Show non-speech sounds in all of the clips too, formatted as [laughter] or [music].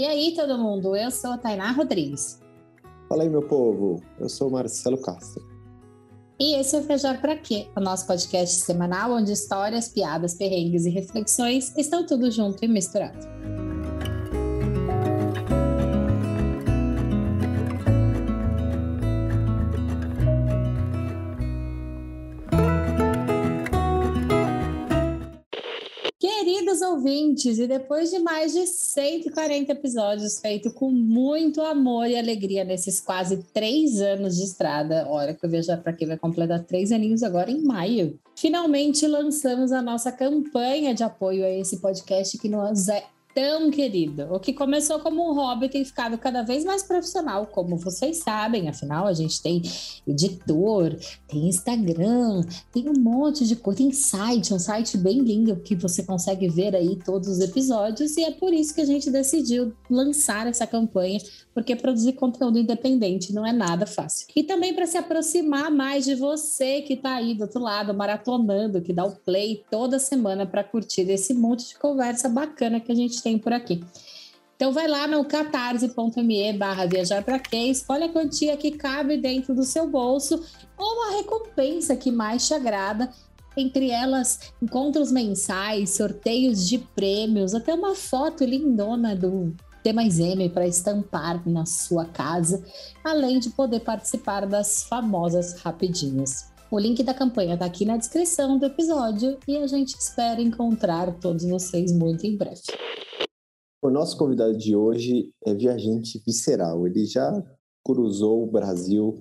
E aí, todo mundo, eu sou a Tainá Rodrigues. Fala aí, meu povo, eu sou o Marcelo Castro. E esse é o Viajar Pra Quê, o nosso podcast semanal onde histórias, piadas, perrengues e reflexões estão tudo junto e misturado. Queridos ouvintes, e depois de mais de 140 episódios feitos com muito amor e alegria nesses quase três anos de estrada, hora que eu viajar para quem vai completar três aninhos agora em maio, finalmente lançamos a nossa campanha de apoio a esse podcast que nos é tão querido. O que começou como um hobby tem ficado cada vez mais profissional, como vocês sabem. Afinal, a gente tem editor, tem Instagram, tem um monte de coisa, tem site, um site bem lindo que você consegue ver aí todos os episódios. E é por isso que a gente decidiu lançar essa campanha, porque produzir conteúdo independente não é nada fácil. E também para se aproximar mais de você que está aí do outro lado, maratonando, que dá o play toda semana para curtir esse monte de conversa bacana que a gente tem por aqui. Então vai lá no catarse.me barra viajar para quê, escolhe a quantia que cabe dentro do seu bolso ou a recompensa que mais te agrada. Entre elas, encontros mensais, sorteios de prêmios, até uma foto lindona do T mais M para estampar na sua casa, além de poder participar das famosas rapidinhas. O link da campanha está aqui na descrição do episódio e a gente espera encontrar todos vocês muito em breve. O nosso convidado de hoje é viajante visceral. Ele já cruzou o Brasil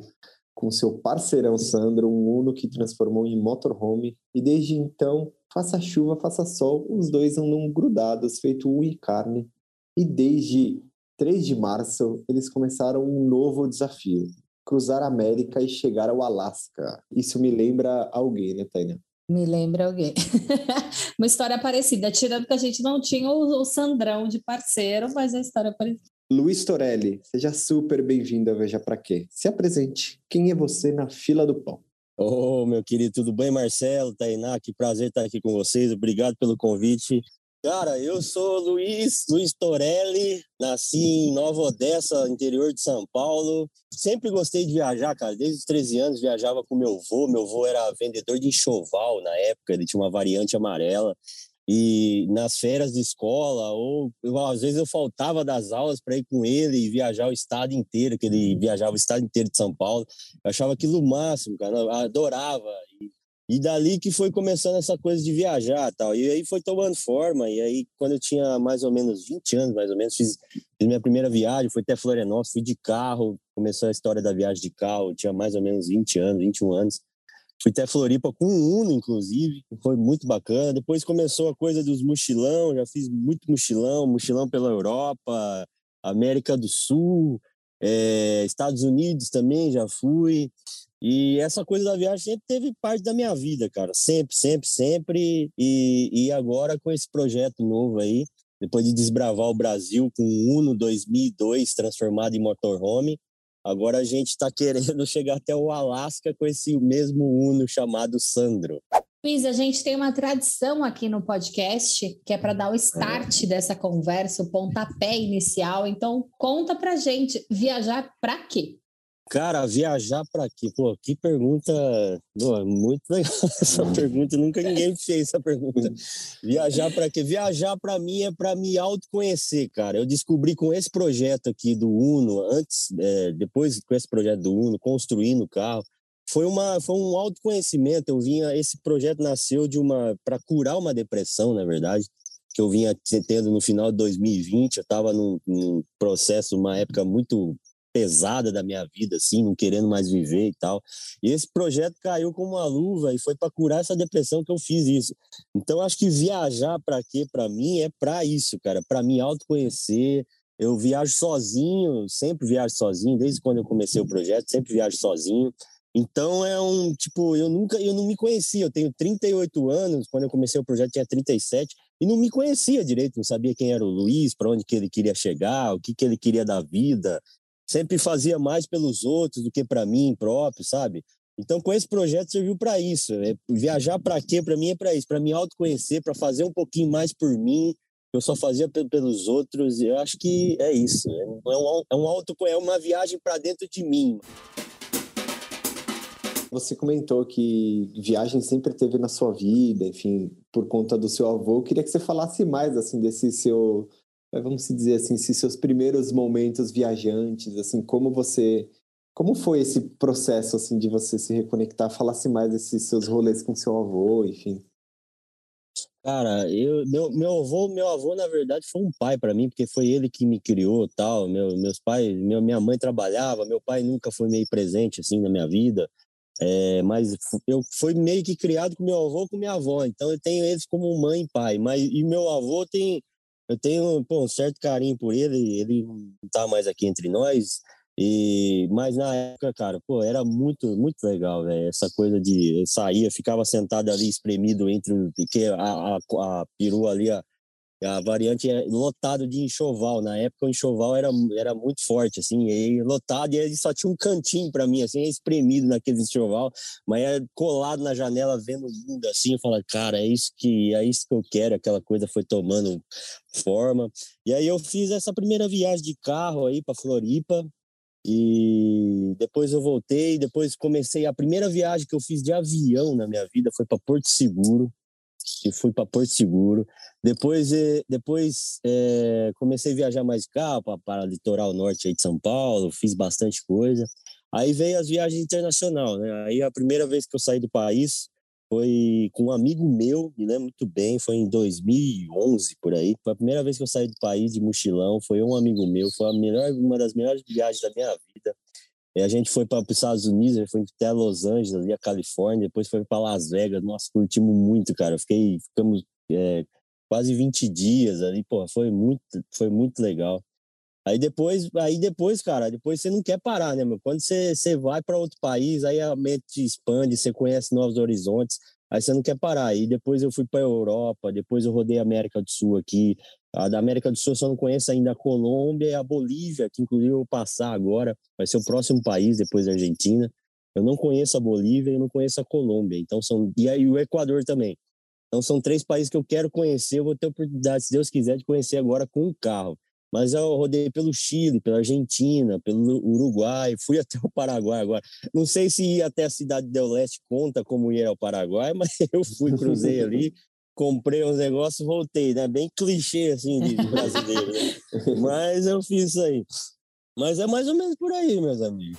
com seu parceirão Sandro, um Uno que transformou em motorhome. E desde então, faça chuva, faça sol, os dois andam grudados, feito unha e carne. E desde 3 de março, eles começaram um novo desafio: cruzar a América e chegar ao Alasca. Isso me lembra alguém, né, Tânia? Me lembra alguém. [laughs] Uma história parecida, tirando que a gente não tinha o, o Sandrão de parceiro, mas a história é parecida. Luiz Torelli, seja super bem-vindo a Veja Pra Quê. Se apresente. Quem é você na fila do pão? Ô, oh, meu querido, tudo bem, Marcelo, Tainá? Que prazer estar aqui com vocês. Obrigado pelo convite. Cara, eu sou Luiz, Luiz Torelli, nasci em Nova Odessa, interior de São Paulo. Sempre gostei de viajar, cara. Desde os 13 anos viajava com meu avô. Meu avô era vendedor de enxoval na época, ele tinha uma variante amarela. E nas férias de escola, ou às vezes eu faltava das aulas para ir com ele e viajar o estado inteiro, que ele viajava o estado inteiro de São Paulo. Eu achava aquilo o máximo, cara. Eu adorava. E e dali que foi começando essa coisa de viajar tal. E aí foi tomando forma. E aí, quando eu tinha mais ou menos 20 anos, mais ou menos, fiz, fiz minha primeira viagem, fui até Florianópolis, fui de carro. Começou a história da viagem de carro, eu tinha mais ou menos 20 anos, 21 anos. Fui até Floripa com um Uno, inclusive, foi muito bacana. Depois começou a coisa dos mochilão, já fiz muito mochilão, mochilão pela Europa, América do Sul, é, Estados Unidos também já fui. E essa coisa da viagem sempre teve parte da minha vida, cara. Sempre, sempre, sempre. E, e agora com esse projeto novo aí, depois de desbravar o Brasil com o Uno 2002 transformado em motorhome, agora a gente está querendo [laughs] chegar até o Alasca com esse mesmo Uno chamado Sandro. Luiz, a gente tem uma tradição aqui no podcast que é para dar o start dessa conversa, o pontapé inicial. Então, conta pra gente, viajar para quê? Cara, viajar para quê? Pô, que pergunta. Pô, muito [laughs] legal essa pergunta. Nunca ninguém fez essa pergunta. Viajar para quê? Viajar para mim é para me autoconhecer, cara. Eu descobri com esse projeto aqui do Uno, antes, é, depois com esse projeto do Uno, construindo o carro, foi, uma, foi um autoconhecimento. Eu vinha. Esse projeto nasceu de uma. para curar uma depressão, na verdade que eu vinha tendo no final de 2020. Eu estava num, num, processo, uma época muito pesada da minha vida, assim, não querendo mais viver e tal. E esse projeto caiu como uma luva e foi para curar essa depressão que eu fiz isso. Então acho que viajar para quê? Para mim é para isso, cara, para me autoconhecer. Eu viajo sozinho, sempre viajo sozinho, desde quando eu comecei o projeto, sempre viajo sozinho. Então é um tipo, eu nunca, eu não me conhecia. Eu tenho 38 anos, quando eu comecei o projeto tinha 37 e não me conhecia direito, não sabia quem era o Luiz, para onde que ele queria chegar, o que que ele queria da vida sempre fazia mais pelos outros do que para mim próprio, sabe? Então, com esse projeto serviu para isso. É, viajar para quê? Para mim é para isso, para me autoconhecer, para fazer um pouquinho mais por mim, eu só fazia pelos outros. E eu acho que é isso. É um, é um auto, é uma viagem para dentro de mim. Você comentou que viagem sempre teve na sua vida, enfim, por conta do seu avô. Eu queria que você falasse mais assim desse seu, vamos dizer assim, esses seus primeiros momentos viajantes, assim, como você como foi esse processo assim de você se reconectar? Falasse mais desses seus rolês com seu avô, enfim. Cara, eu, meu, meu avô, meu avô na verdade foi um pai para mim, porque foi ele que me criou, tal. Meu, meus pais, meu, minha mãe trabalhava, meu pai nunca foi meio presente assim na minha vida. É, mas eu fui meio que criado com meu avô, com minha avó. Então eu tenho eles como mãe e pai. Mas e meu avô tem, eu tenho pô, um certo carinho por ele. Ele não tá mais aqui entre nós. E, mas na época, cara, pô, era muito, muito legal, velho. Essa coisa de sair, ficava sentado ali espremido entre que a, a, a perua ali, a, a variante é lotado de enxoval. Na época o enxoval era, era muito forte, assim, e lotado, e ele só tinha um cantinho para mim, assim, espremido naquele enxoval, mas era colado na janela, vendo o mundo assim, eu falava, cara, é isso que é isso que eu quero, aquela coisa foi tomando forma. E aí eu fiz essa primeira viagem de carro aí para Floripa, e depois eu voltei, depois comecei a primeira viagem que eu fiz de avião na minha vida foi para Porto Seguro. E fui para Porto Seguro. Depois, eh, depois é, comecei a viajar mais de carro para, litoral norte aí de São Paulo, fiz bastante coisa. Aí veio as viagens internacional, né? Aí a primeira vez que eu saí do país foi com um amigo meu, me lembro muito bem, foi em 2011 por aí. Foi a primeira vez que eu saí do país de mochilão, foi um amigo meu, foi a melhor, uma das melhores viagens da minha vida. E a gente foi para os Estados Unidos, foi até Los Angeles, ali a Califórnia, depois foi para Las Vegas. Nossa, curtimos muito, cara. fiquei, ficamos é, quase 20 dias ali, pô, foi muito, foi muito legal. Aí depois, aí depois, cara, depois você não quer parar, né, meu? Quando você, você vai para outro país, aí a mente expande, você conhece novos horizontes, aí você não quer parar. Aí depois eu fui para Europa, depois eu rodei a América do Sul aqui. A da América do Sul eu só não conheço ainda a Colômbia e a Bolívia, que inclusive eu vou passar agora, vai ser o próximo país depois da Argentina. Eu não conheço a Bolívia eu não conheço a Colômbia, então são e aí o Equador também. Então são três países que eu quero conhecer, eu vou ter oportunidade, se Deus quiser, de conhecer agora com um carro. Mas eu rodei pelo Chile, pela Argentina, pelo Uruguai, fui até o Paraguai agora. Não sei se ir até a cidade del Leste conta como ir ao Paraguai, [laughs] mas eu fui, cruzei ali, comprei uns negócios, voltei, né? Bem clichê assim de [laughs] brasileiro, né? Mas eu fiz isso aí. Mas é mais ou menos por aí, meus amigos.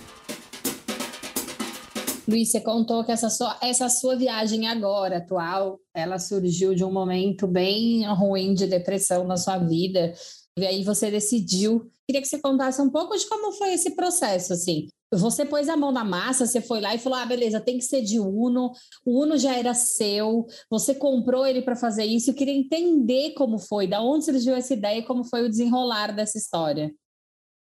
Luiz, você contou que essa sua, essa sua viagem agora, atual, ela surgiu de um momento bem ruim de depressão na sua vida. E aí você decidiu. Queria que você contasse um pouco de como foi esse processo, assim. Você pôs a mão na massa, você foi lá e falou: ah, beleza, tem que ser de Uno, o Uno já era seu, você comprou ele para fazer isso. Eu queria entender como foi, da onde surgiu essa ideia e como foi o desenrolar dessa história.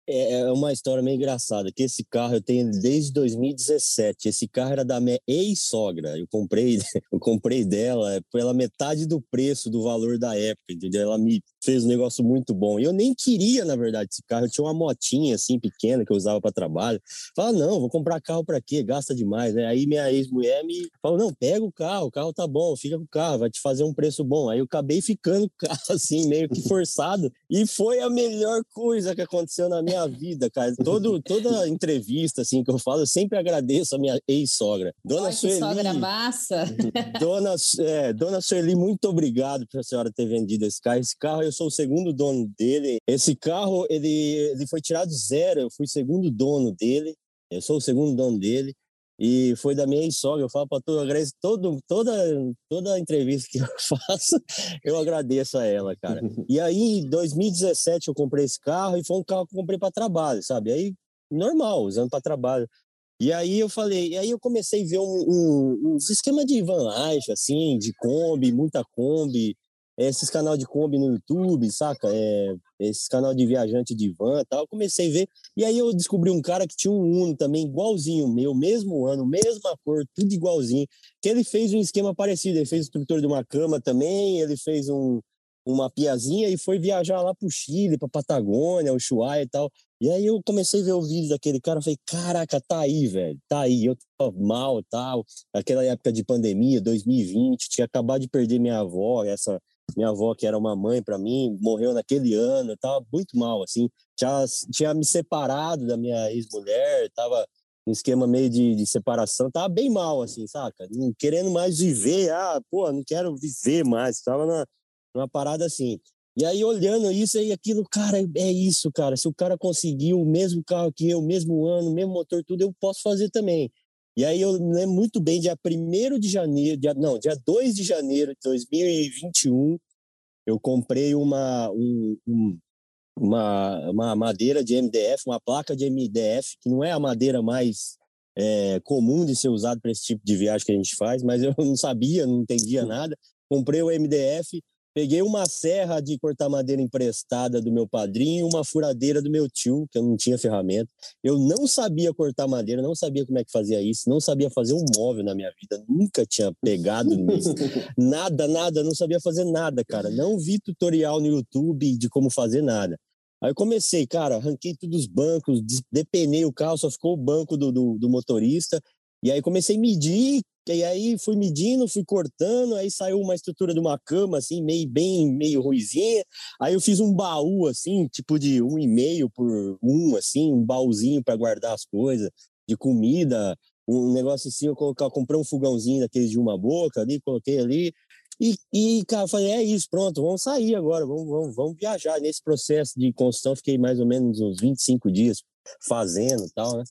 É, é uma história meio engraçada, que esse carro eu tenho desde 2017. Esse carro era da minha ex-sogra. Eu comprei, [laughs] eu comprei dela pela metade do preço do valor da época, entendeu? Ela me fez um negócio muito bom. E eu nem queria, na verdade, esse carro. Eu tinha uma motinha assim pequena que eu usava para trabalho. Falei, não, vou comprar carro para quê? Gasta demais, né? Aí minha ex-mulher me falou: "Não, pega o carro, o carro tá bom, fica com o carro, vai te fazer um preço bom". Aí eu acabei ficando com o carro [laughs] assim, meio que forçado, e foi a melhor coisa que aconteceu na minha vida, cara. Todo toda entrevista assim que eu falo, eu sempre agradeço a minha ex-sogra. Dona Oi, Sueli. sogra massa. Dona, é, Dona Sueli, muito obrigado por a senhora ter vendido esse carro. Esse carro eu sou o segundo dono dele. Esse carro, ele, ele foi tirado zero, eu fui segundo dono dele. Eu sou o segundo dono dele. E foi da minha sogra. Eu falo para todo, agradeço todo, toda, toda entrevista que [laughs] eu faço, eu agradeço a ela, cara. [laughs] E aí, em 2017, eu comprei esse carro e foi um carro que eu comprei para trabalho, sabe? Aí, normal, usando para trabalho. E aí eu falei, e aí eu comecei a ver um, um, uns esquemas de van life, assim, de Kombi, muita Kombi, esses canal de Kombi no YouTube, saca? É, esses canal de viajante de van e tal. Comecei a ver. E aí eu descobri um cara que tinha um Uno também, igualzinho meu, mesmo ano, mesma cor, tudo igualzinho. Que ele fez um esquema parecido. Ele fez o estrutura de uma cama também, ele fez um, uma piazinha e foi viajar lá pro Chile, pra Patagônia, o Ushuaia e tal. E aí eu comecei a ver o vídeo daquele cara, falei, caraca, tá aí, velho, tá aí, eu tô mal tal. Aquela época de pandemia, 2020, tinha acabado de perder minha avó, essa minha avó, que era uma mãe para mim, morreu naquele ano, eu tava muito mal, assim, já tinha me separado da minha ex-mulher, tava um esquema meio de, de, separação, tava bem mal, assim, saca? Não querendo mais viver, ah, pô, não quero viver mais, tava na, numa parada assim. E aí, olhando isso e aquilo, cara, é isso, cara. Se o cara conseguiu o mesmo carro que eu, mesmo ano, mesmo motor, tudo, eu posso fazer também. E aí eu lembro muito bem, dia 1 de janeiro, dia, não, dia 2 de janeiro de 2021, eu comprei uma, um, um, uma, uma madeira de MDF, uma placa de MDF, que não é a madeira mais é, comum de ser usada para esse tipo de viagem que a gente faz, mas eu [laughs] não sabia, não entendia nada. Comprei o MDF, Peguei uma serra de cortar madeira emprestada do meu padrinho uma furadeira do meu tio, que eu não tinha ferramenta. Eu não sabia cortar madeira, não sabia como é que fazia isso, não sabia fazer um móvel na minha vida, nunca tinha pegado nisso. [laughs] nada, nada, não sabia fazer nada, cara. Não vi tutorial no YouTube de como fazer nada. Aí eu comecei, cara, arranquei todos os bancos, depenei o carro, só ficou o banco do, do, do motorista. E aí comecei a medir e aí fui medindo, fui cortando, aí saiu uma estrutura de uma cama, assim, meio bem, meio ruizinha. Aí eu fiz um baú, assim, tipo de um e meio por um, assim, um baúzinho para guardar as coisas, de comida, um negócio assim, eu colocar, comprei um fogãozinho daquele de uma boca ali, coloquei ali. E, e cara, falei, é isso, pronto, vamos sair agora, vamos, vamos, vamos viajar. Nesse processo de construção, fiquei mais ou menos uns 25 dias fazendo tal, né?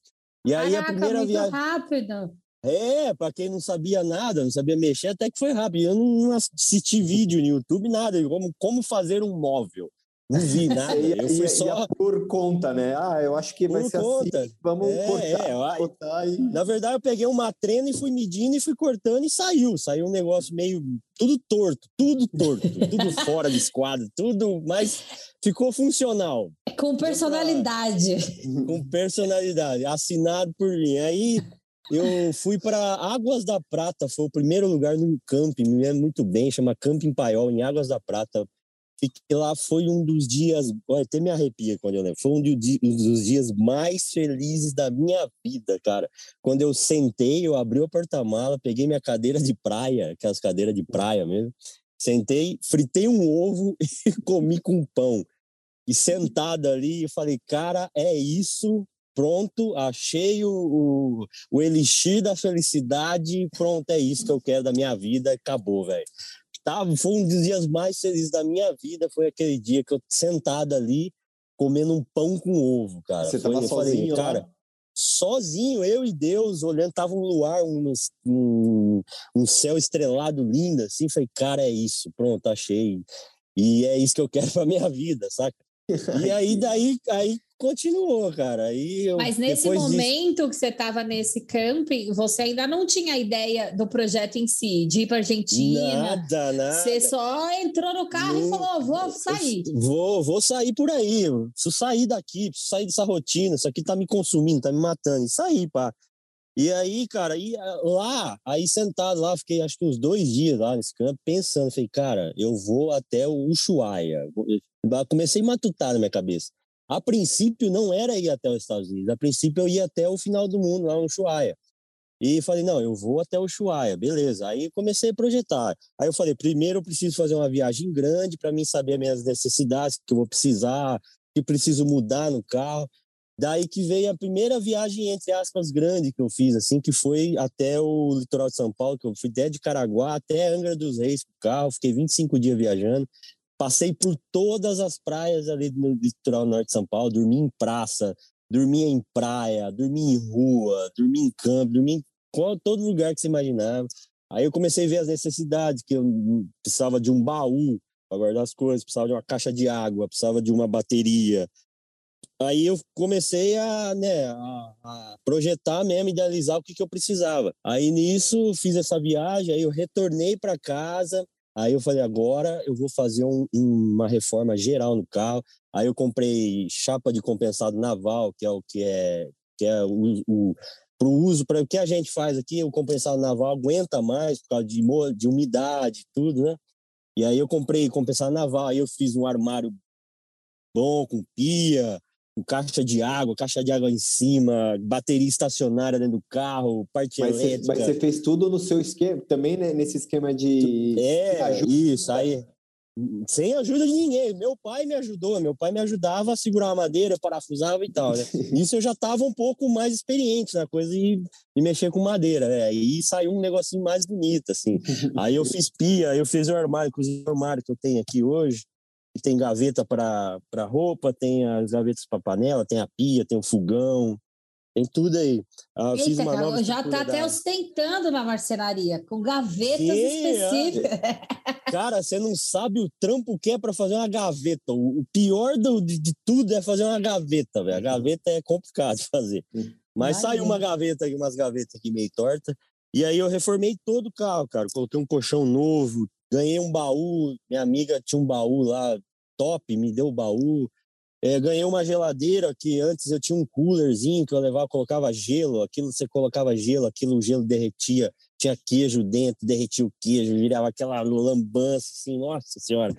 E aí Caraca, a primeira viagem. rápido. É, para quem não sabia nada, não sabia mexer, até que foi rápido. Eu não assisti vídeo no YouTube, nada, como, como fazer um móvel. Não vi [laughs] nada. Eu fui só. por conta, né? Ah, eu acho que vai por ser assim, conta. assim. Vamos é, cortar, é, cortar e... Na verdade, eu peguei uma trena e fui medindo e fui cortando e saiu. Saiu um negócio meio. Tudo torto, tudo torto, [laughs] tudo fora de esquadro, tudo, mas ficou funcional. Com personalidade. Com personalidade, assinado por mim. Aí eu fui para Águas da Prata, foi o primeiro lugar no camping, me lembro muito bem, chama Camping Paiol, em Águas da Prata. Fiquei lá, foi um dos dias, até me arrepia quando eu lembro, foi um dos dias mais felizes da minha vida, cara. Quando eu sentei, eu abri o porta-mala, peguei minha cadeira de praia, aquelas cadeiras de praia mesmo, sentei, fritei um ovo [laughs] e comi com pão. E sentado ali, eu falei, cara, é isso pronto, achei o, o, o elixir da felicidade, pronto, é isso que eu quero da minha vida, acabou, velho. Tava, foi um dos dias mais felizes da minha vida, foi aquele dia que eu sentado ali, comendo um pão com ovo, cara. Você foi, tava sozinho, falei, cara, sozinho, eu e Deus, olhando, tava um luar, um, um, um céu estrelado lindo, assim, falei, cara, é isso, pronto, achei. E é isso que eu quero pra minha vida, saca? [laughs] E aí, daí, aí continuou, cara. Aí eu, Mas nesse momento disso... que você estava nesse camping, você ainda não tinha ideia do projeto em si, de ir para Argentina. Nada, nada. Você só entrou no carro não, e falou: vou sair. Vou, vou sair por aí. Preciso sair daqui, preciso sair dessa rotina. Isso aqui tá me consumindo, tá me matando. E sair, pá. E aí, cara, aí, ah, lá, aí sentado lá, fiquei acho que uns dois dias lá nesse campo, pensando, falei, cara, eu vou até o Ushuaia. Comecei a matutar na minha cabeça. A princípio não era ir até os Estados Unidos, a princípio eu ia até o final do mundo, lá no Ushuaia. E falei, não, eu vou até o Ushuaia, beleza. Aí comecei a projetar. Aí eu falei, primeiro eu preciso fazer uma viagem grande para mim saber as minhas necessidades, que eu vou precisar, que preciso mudar no carro. Daí que veio a primeira viagem, entre aspas, grande que eu fiz, assim, que foi até o litoral de São Paulo, que eu fui até de Caraguá até Angra dos Reis com o carro, fiquei 25 dias viajando. Passei por todas as praias ali no litoral norte de São Paulo, dormi em praça, dormi em praia, dormi em rua, dormi em campo, dormi em todo lugar que você imaginava. Aí eu comecei a ver as necessidades, que eu precisava de um baú para guardar as coisas, precisava de uma caixa de água, precisava de uma bateria. Aí eu comecei a, né, a, a projetar mesmo, idealizar o que, que eu precisava. Aí nisso fiz essa viagem, aí eu retornei para casa, Aí eu falei, agora eu vou fazer um, uma reforma geral no carro. Aí eu comprei chapa de compensado naval, que é o que é, que é o, o para o uso, para o que a gente faz aqui, o compensado naval aguenta mais por causa de, de umidade tudo, né? E aí eu comprei compensado naval, aí eu fiz um armário bom, com pia, caixa de água, caixa de água em cima, bateria estacionária dentro do carro, parte mas elétrica. Você, mas você fez tudo no seu esquema, também né, nesse esquema de... É, isso, aí... sem ajuda de ninguém. Meu pai me ajudou, meu pai me ajudava a segurar a madeira, parafusava e tal, né? [laughs] Isso eu já estava um pouco mais experiente na coisa de, de mexer com madeira, né? E saiu um negocinho mais bonito, assim. [laughs] Aí eu fiz pia, eu fiz o armário, inclusive o armário que eu tenho aqui hoje, tem gaveta para roupa, tem as gavetas para panela, tem a pia, tem o fogão, tem tudo aí. Ah, Eita, fiz uma nova já está até ostentando na marcenaria, com gavetas Sim, específicas. É. Cara, você não sabe o trampo que é para fazer uma gaveta. O, pior do, de, de, tudo é fazer uma gaveta, velho. A gaveta é complicado de fazer. Mas saiu uma gaveta aqui, umas gavetas aqui meio torta. E aí eu reformei todo o carro, cara. Coloquei um colchão novo, ganhei um baú. Minha amiga tinha um baú lá top, me deu o baú. É, ganhei uma geladeira que antes eu tinha um coolerzinho que eu levava, colocava gelo, aquilo você colocava gelo, aquilo o gelo derretia, tinha queijo dentro, derretia o queijo, virava aquela lambança, assim, nossa senhora.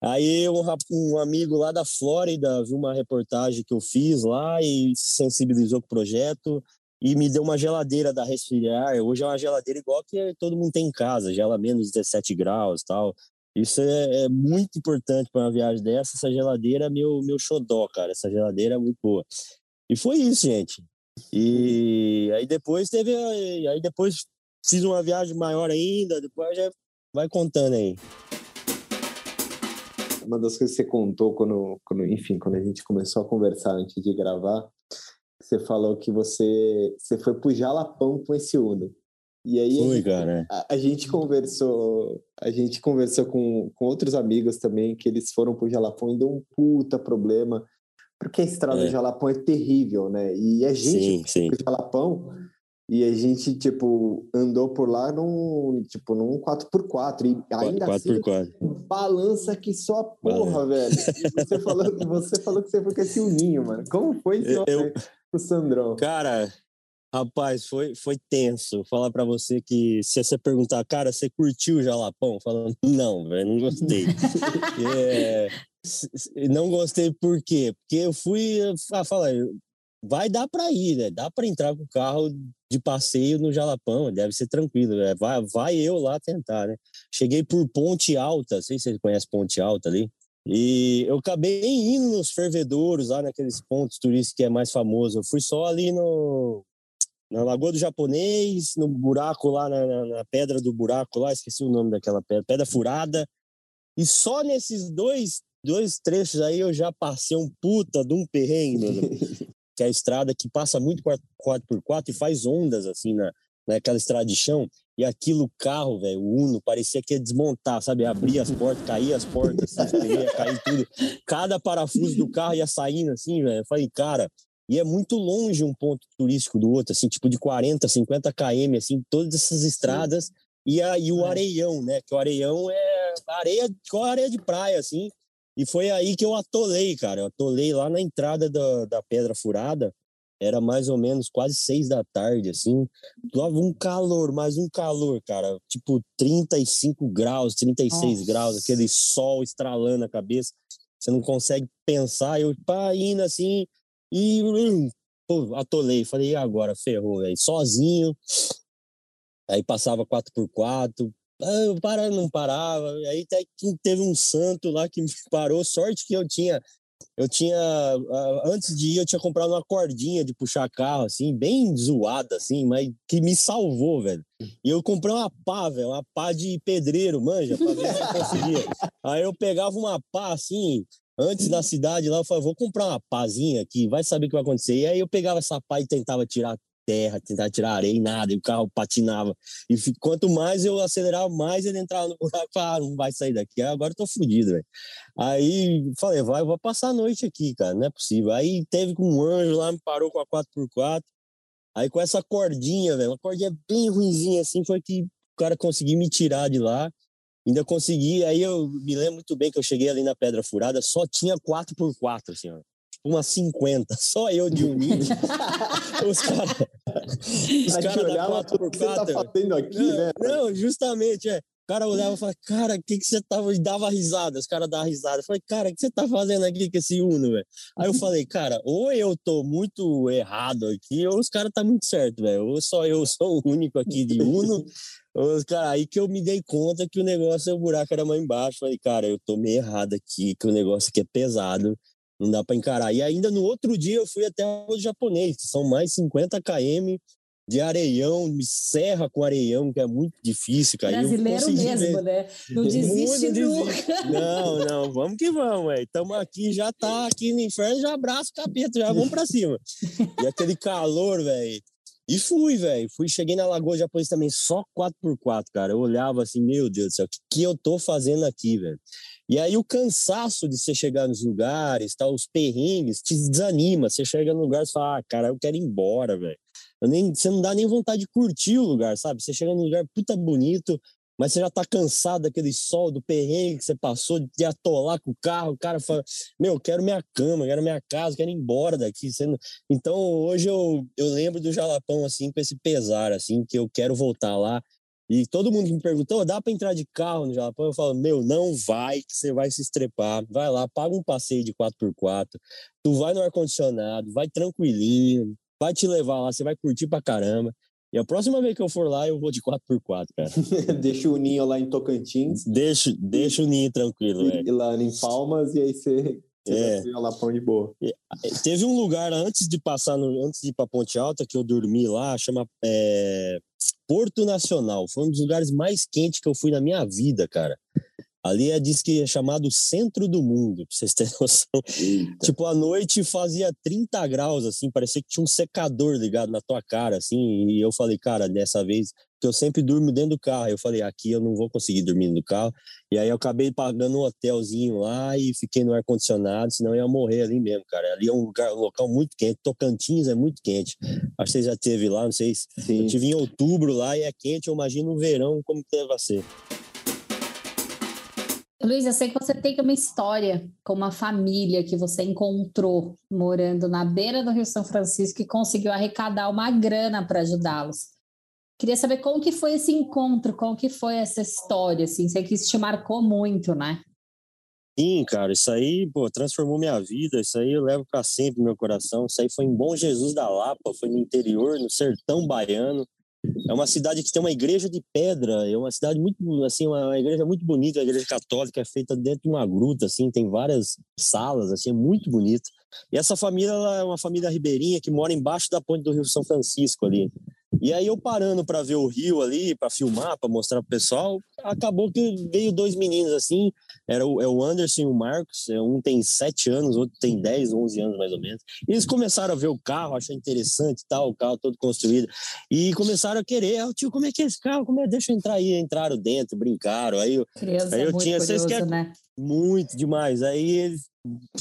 Aí um, um, amigo lá da Flórida viu uma reportagem que eu fiz lá e se sensibilizou com o projeto e me deu uma geladeira da Resfriar. Hoje é uma geladeira igual que todo mundo tem em casa, gela menos 17 graus tal. Isso é, é muito importante para uma viagem dessa. Essa geladeira é meu, meu xodó, cara. Essa geladeira é muito boa. E foi isso, gente. E aí depois teve. Aí depois fiz uma viagem maior ainda. Depois já vai contando aí. Uma das coisas que você contou quando, quando, enfim, quando a gente começou a conversar antes de gravar, você falou que você, você foi pro Jalapão com esse Uno. E aí a, gente, cara. A, a, gente conversou, a gente conversou com, com outros amigos também que eles foram pro Jalapão e deu um puta problema, porque a estrada é. do Jalapão é terrível, né? E a gente sim, sim. pro Jalapão e a gente tipo andou por lá num, tipo num 4x4 e ainda 4x4. assim balança que só porra, velho. E você falou, você falou que você foi com esse uninho, mano. Como foi isso eu, o Sandrão? Cara, Rapaz, foi, foi tenso. Falar para você que se você perguntar, cara, você curtiu o Jalapão? Falando, não, velho, não gostei. [laughs] é, não gostei por quê? Porque eu fui a falar, vai dar para ir, né? Dá para entrar com o carro de passeio no Jalapão, deve ser tranquilo, né? vai, vai eu lá tentar, né? Cheguei por Ponte Alta, não sei se você conhece Ponte Alta ali. E eu acabei indo nos fervedouros, lá naqueles pontos turísticos que é mais famoso. Eu fui só ali no na Lagoa do Japonês, no buraco lá, na, na, na, pedra do buraco lá, esqueci o nome daquela pedra, pedra furada. E só nesses dois, dois trechos aí eu já passei um puta de um perrengue, [laughs] que é a estrada que passa muito 4x4 e faz ondas assim na, naquela estrada de chão. E aquilo, carro, velho, o Uno, parecia que ia desmontar, sabe? Abrir as portas, cair as portas, assim, ia cair tudo. Cada parafuso do carro ia saindo assim, velho. Eu falei, cara, e é muito longe um ponto turístico do outro, assim, tipo de 40, 50 km, assim, todas essas estradas. E, a, e o é. areião, né? Que o areião é areia, igual areia de praia, assim. E foi aí que eu atolei, cara. Eu atolei lá na entrada da, da Pedra Furada. Era mais ou menos quase seis da tarde, assim. Tava um calor, mais um calor, cara. Tipo 35 graus, 36 Nossa. graus, aquele sol estralando a cabeça. Você não consegue pensar. Eu, pá, indo assim, e hum, pô, atolei. Falei, e agora? Ferrou, velho. Sozinho. Aí passava 4x4. Ah, para, não parava. Aí até que teve um santo lá que me [laughs] parou. Sorte que eu tinha. Eu tinha. Antes de ir, eu tinha comprado uma cordinha de puxar carro, assim, bem zoada, assim, mas que me salvou, velho. E eu comprei uma pá, velho, uma pá de pedreiro, manja, pra ver se eu conseguia. [laughs] Aí eu pegava uma pá, assim, antes da cidade lá, eu falei, vou comprar uma pazinha aqui, vai saber o que vai acontecer. E aí eu pegava essa pá e tentava tirar terra, tentar tirar areia e nada, e o carro patinava. E quanto mais eu acelerava, mais ele entrava no buraco, ah, não vai sair daqui, agora eu tô fudido, velho. Aí falei, vai, eu vou passar a noite aqui, cara, não é possível. Aí teve com um anjo lá, me parou com a 4x4, aí com essa cordinha, velho, uma cordinha bem ruinzinha assim, foi que o cara conseguiu me tirar de lá. Ainda consegui, aí eu me lembro muito bem que eu cheguei ali na Pedra Furada, só tinha 4x4, assim, ó. Tipo umas 50, só eu de unir. [laughs] os caras. Os caras da 4x4. Que você tá fazendo aqui, não, né? Não, justamente, é. O cara olhava e falava, cara, o que, que você tava. E dava risada, os caras davam risada. Eu falei, cara, o que você tá fazendo aqui com esse Uno, velho? Aí eu falei, cara, ou eu tô muito errado aqui, ou os caras tá muito certo, velho. Ou só eu sou o único aqui de Uno, Os, cara, aí que eu me dei conta que o negócio, o buraco era mais embaixo. Falei, cara, eu tô meio errado aqui, que o negócio aqui é pesado, não dá para encarar. E ainda no outro dia eu fui até o japonês, que são mais 50 km de areião, me serra com areião, que é muito difícil, cara. Brasileiro mesmo, ver. né? Não [laughs] desiste nunca. Não, não, vamos que vamos, ué. Estamos aqui, já tá aqui no inferno, já abraço o capeta, já vamos para cima. E aquele calor, velho. E fui, velho. Fui, cheguei na Lagoa Japonesa também, só 4x4, cara. Eu olhava assim, meu Deus do céu, o que, que eu tô fazendo aqui, velho? E aí o cansaço de você chegar nos lugares, tá, os perrengues, te desanima. Você chega no lugar e fala, ah, cara, eu quero ir embora, velho. Você não dá nem vontade de curtir o lugar, sabe? Você chega num lugar puta bonito, mas você já tá cansado daquele sol, do perrengue que você passou, de atolar com o carro. O cara fala: Meu, quero minha cama, quero minha casa, quero ir embora daqui. Então, hoje eu, eu lembro do Jalapão, assim, com esse pesar, assim, que eu quero voltar lá. E todo mundo me perguntou: dá para entrar de carro no Jalapão? Eu falo: Meu, não vai, que você vai se estrepar. Vai lá, paga um passeio de 4x4, tu vai no ar-condicionado, vai tranquilinho, vai te levar lá, você vai curtir pra caramba. E a próxima vez que eu for lá, eu vou de 4x4, cara. [laughs] deixa o ninho lá em Tocantins. Deixa, deixa o ninho tranquilo, velho. E lá em Palmas, e aí você, é. vai lá pão de boa. Teve um lugar antes de passar, no, antes de ir pra Ponte Alta, que eu dormi lá, chama é, Porto Nacional. Foi um dos lugares mais quentes que eu fui na minha vida, cara. Ali é, diz que é chamado centro do mundo, pra vocês terem [laughs] noção. Eita. Tipo, à noite fazia 30 graus, assim, parecia que tinha um secador ligado na tua cara, assim. E eu falei, cara, dessa vez, que eu sempre durmo dentro do carro. Eu falei, aqui eu não vou conseguir dormir no carro. E aí eu acabei pagando um hotelzinho lá e fiquei no ar-condicionado, senão eu ia morrer ali mesmo, cara. Ali é um, lugar, um local muito quente. Tocantins é muito quente. Acho que você já teve lá, não sei se. Sim. Eu tive em outubro lá e é quente, eu imagino o verão como que deve ser. Luiz, eu sei que você tem uma história com uma família que você encontrou morando na beira do Rio São Francisco e conseguiu arrecadar uma grana para ajudá-los. Queria saber como que foi esse encontro, como que foi essa história, assim, sei que isso te marcou muito, né? Sim, cara, isso aí, pô, transformou minha vida, isso aí eu levo para sempre no meu coração. Isso aí foi em Bom Jesus da Lapa, foi no interior, no sertão baiano. É uma cidade que tem uma igreja de pedra, é uma cidade muito, assim, uma igreja muito bonita, a igreja católica é feita dentro de uma gruta, assim, tem várias salas, assim, é muito bonito. E essa família, é uma família ribeirinha que mora embaixo da ponte do Rio São Francisco ali. E aí eu parando para ver o rio ali, para filmar, para mostrar pro pessoal, acabou que veio dois meninos assim, era o, é o Anderson e o Marcos, é, um tem sete anos, outro tem dez, onze anos mais ou menos. E eles começaram a ver o carro, achar interessante e tal, o carro todo construído, e começaram a querer, oh, tio, como é que é esse carro? Como é? Deixa eu entrar aí, entraram dentro, brincaram, aí eu, aí eu é tinha, curioso, vocês querem... Né? Muito demais, aí eles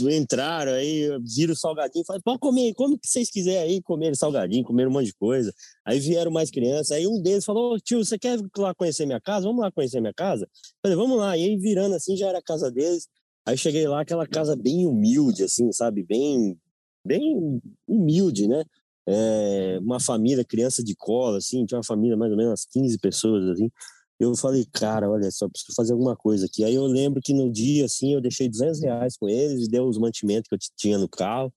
entraram aí, viram o salgadinho, falaram, pode comer, como que vocês quiserem aí, comer salgadinho, comer um monte de coisa. Aí vieram mais crianças, aí um deles falou, tio, você quer lá conhecer minha casa? Vamos lá conhecer minha casa? falei, vamos lá. E aí virando assim, já era a casa deles. Aí cheguei lá, aquela casa bem humilde, assim, sabe? Bem, bem humilde, né? É, uma família, criança de cola, assim, tinha uma família mais ou menos 15 pessoas, assim eu falei, cara, olha só, preciso fazer alguma coisa aqui. Aí eu lembro que no dia, assim, eu deixei 200 reais com eles dei os mantimentos que eu tinha no carro.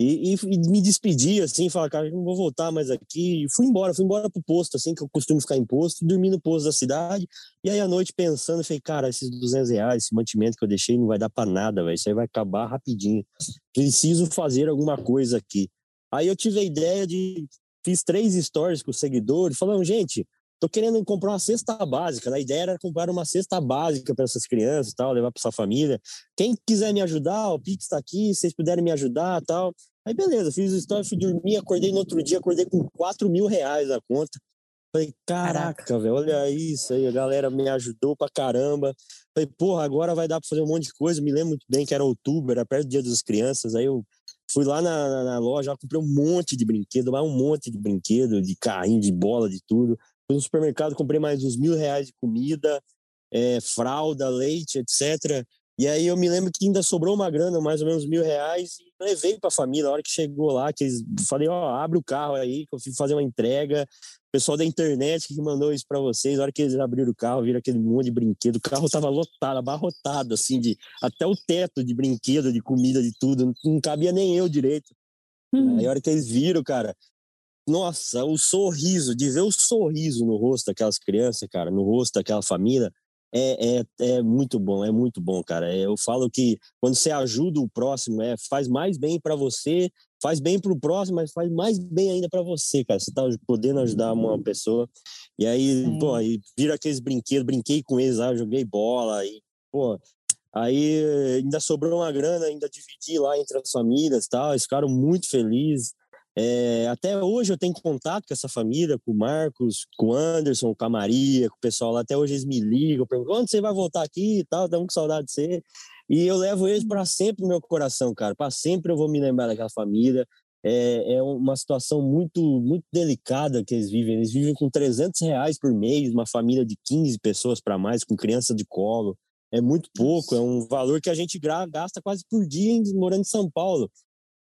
E, e, e me despedi, assim, falar, cara, não vou voltar mais aqui. E fui embora, fui embora pro posto, assim, que eu costumo ficar em posto, dormi no posto da cidade. E aí à noite pensando, falei, cara, esses 200 reais, esse mantimento que eu deixei não vai dar para nada, velho. Isso aí vai acabar rapidinho. Preciso fazer alguma coisa aqui. Aí eu tive a ideia de. Fiz três stories com os seguidores, falando, gente, Tô querendo comprar uma cesta básica. A ideia era comprar uma cesta básica para essas crianças, tal, levar para sua família. Quem quiser me ajudar, o Pix está aqui, se vocês puderem me ajudar, tal. Aí beleza, fiz o story, fui dormir, acordei no outro dia, acordei com 4 mil reais na conta. Falei, caraca, velho, olha isso aí, a galera me ajudou pra caramba. Falei, porra, agora vai dar pra fazer um monte de coisa. Me lembro muito bem que era outubro, era perto do dia das crianças. Aí eu fui lá na, na, na loja, comprei um monte de brinquedo, mais um monte de brinquedo, de carrinho, de bola, de tudo. Fui no supermercado, comprei mais uns mil reais de comida, é, fralda, leite, etc. E aí eu me lembro que ainda sobrou uma grana, mais ou menos mil reais, e levei para a família. A hora que chegou lá, que eles falei, ó, abre o carro aí, que eu fui fazer uma entrega. O pessoal da internet que mandou isso para vocês, a hora que eles abriram o carro, viram aquele monte de brinquedo. O carro tava lotado, abarrotado, assim, de até o teto de brinquedo, de comida, de tudo. Não cabia nem eu direito. Uhum. Aí a hora que eles viram, cara, nossa, o sorriso, de ver o sorriso no rosto daquelas crianças, cara, no rosto daquela família, é, é, é muito bom, é muito bom, cara. Eu falo que quando você ajuda o próximo, é, faz mais bem para você, faz bem para o próximo, mas faz mais bem ainda para você, cara. Você tá podendo ajudar uma pessoa. E aí, é. pô, aí vira aqueles brinquedos, brinquei com eles lá, joguei bola, e, pô, aí ainda sobrou uma grana, ainda dividi lá entre as famílias e tal, eles ficaram muito felizes. É, até hoje eu tenho contato com essa família, com o Marcos, com o Anderson, com a Maria, com o pessoal lá. Até hoje eles me ligam, perguntam quando você vai voltar aqui e tal, estamos com saudade de você. E eu levo eles para sempre no meu coração, cara. Para sempre eu vou me lembrar daquela família. É, é, uma situação muito muito delicada que eles vivem. Eles vivem com 300 reais por mês, uma família de 15 pessoas para mais, com criança de colo. É muito pouco, é um valor que a gente gasta quase por dia morando em São Paulo.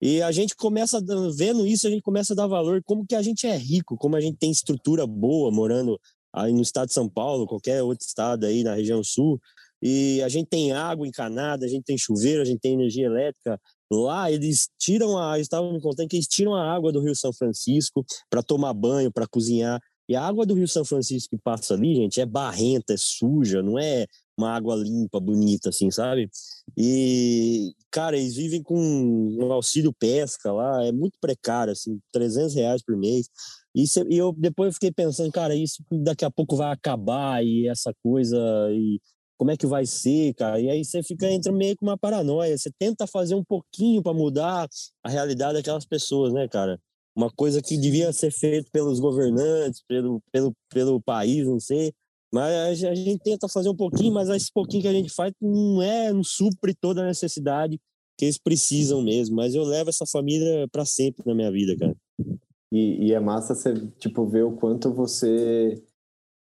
E a gente começa, vendo isso, a gente começa a dar valor como que a gente é rico, como a gente tem estrutura boa morando aí no estado de São Paulo, qualquer outro estado aí na região sul. E a gente tem água encanada, a gente tem chuveiro, a gente tem energia elétrica. Lá eles tiram a, eles estavam me contando que eles tiram a água do Rio São Francisco para tomar banho, para cozinhar. E a água do Rio São Francisco que passa ali, gente, é barrenta, é suja, não é uma água limpa, bonita, assim, sabe? E, cara, eles vivem com um auxílio pesca lá, é muito precário, assim, 300 reais por mês. E, e eu depois fiquei pensando, cara, isso daqui a pouco vai acabar e essa coisa, e como é que vai ser, cara? E aí você fica entra meio com uma paranoia, você tenta fazer um pouquinho para mudar a realidade daquelas pessoas, né, cara? Uma coisa que devia ser feita pelos governantes, pelo, pelo, pelo país, não sei, mas a gente tenta fazer um pouquinho, mas esse pouquinho que a gente faz não é, não supre toda a necessidade que eles precisam mesmo. Mas eu levo essa família para sempre na minha vida, cara. E, e, é massa você, tipo, ver o quanto você...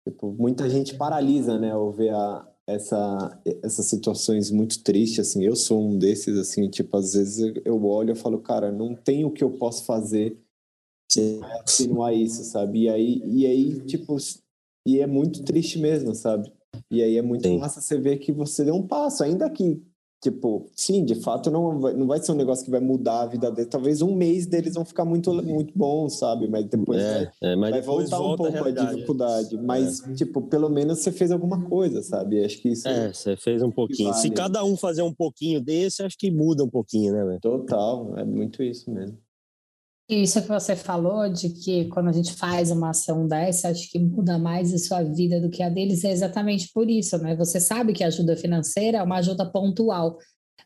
Tipo, muita gente paralisa, né, ao ver a, essa, essas situações muito tristes, assim. Eu sou um desses, assim, tipo, às vezes eu olho e falo, cara, não tem o que eu posso fazer continuar isso, sabe? E aí, e aí, tipo, e é muito triste mesmo, sabe? E aí é muito sim. massa você ver que você deu um passo, ainda que, tipo, sim, de fato não vai, não vai ser um negócio que vai mudar a vida deles. Talvez um mês deles vão ficar muito, muito bons, sabe? Mas depois, é, vai, é, mas vai depois voltar um pouco a, a dificuldade. Mas, é. tipo, pelo menos você fez alguma coisa, sabe? Acho que isso. É, você fez um pouquinho. Vale. Se cada um fazer um pouquinho desse, acho que muda um pouquinho, né, velho? Total, é muito isso mesmo. Isso que você falou de que quando a gente faz uma ação dessa, acho que muda mais a sua vida do que a deles, é exatamente por isso, né? Você sabe que a ajuda financeira é uma ajuda pontual,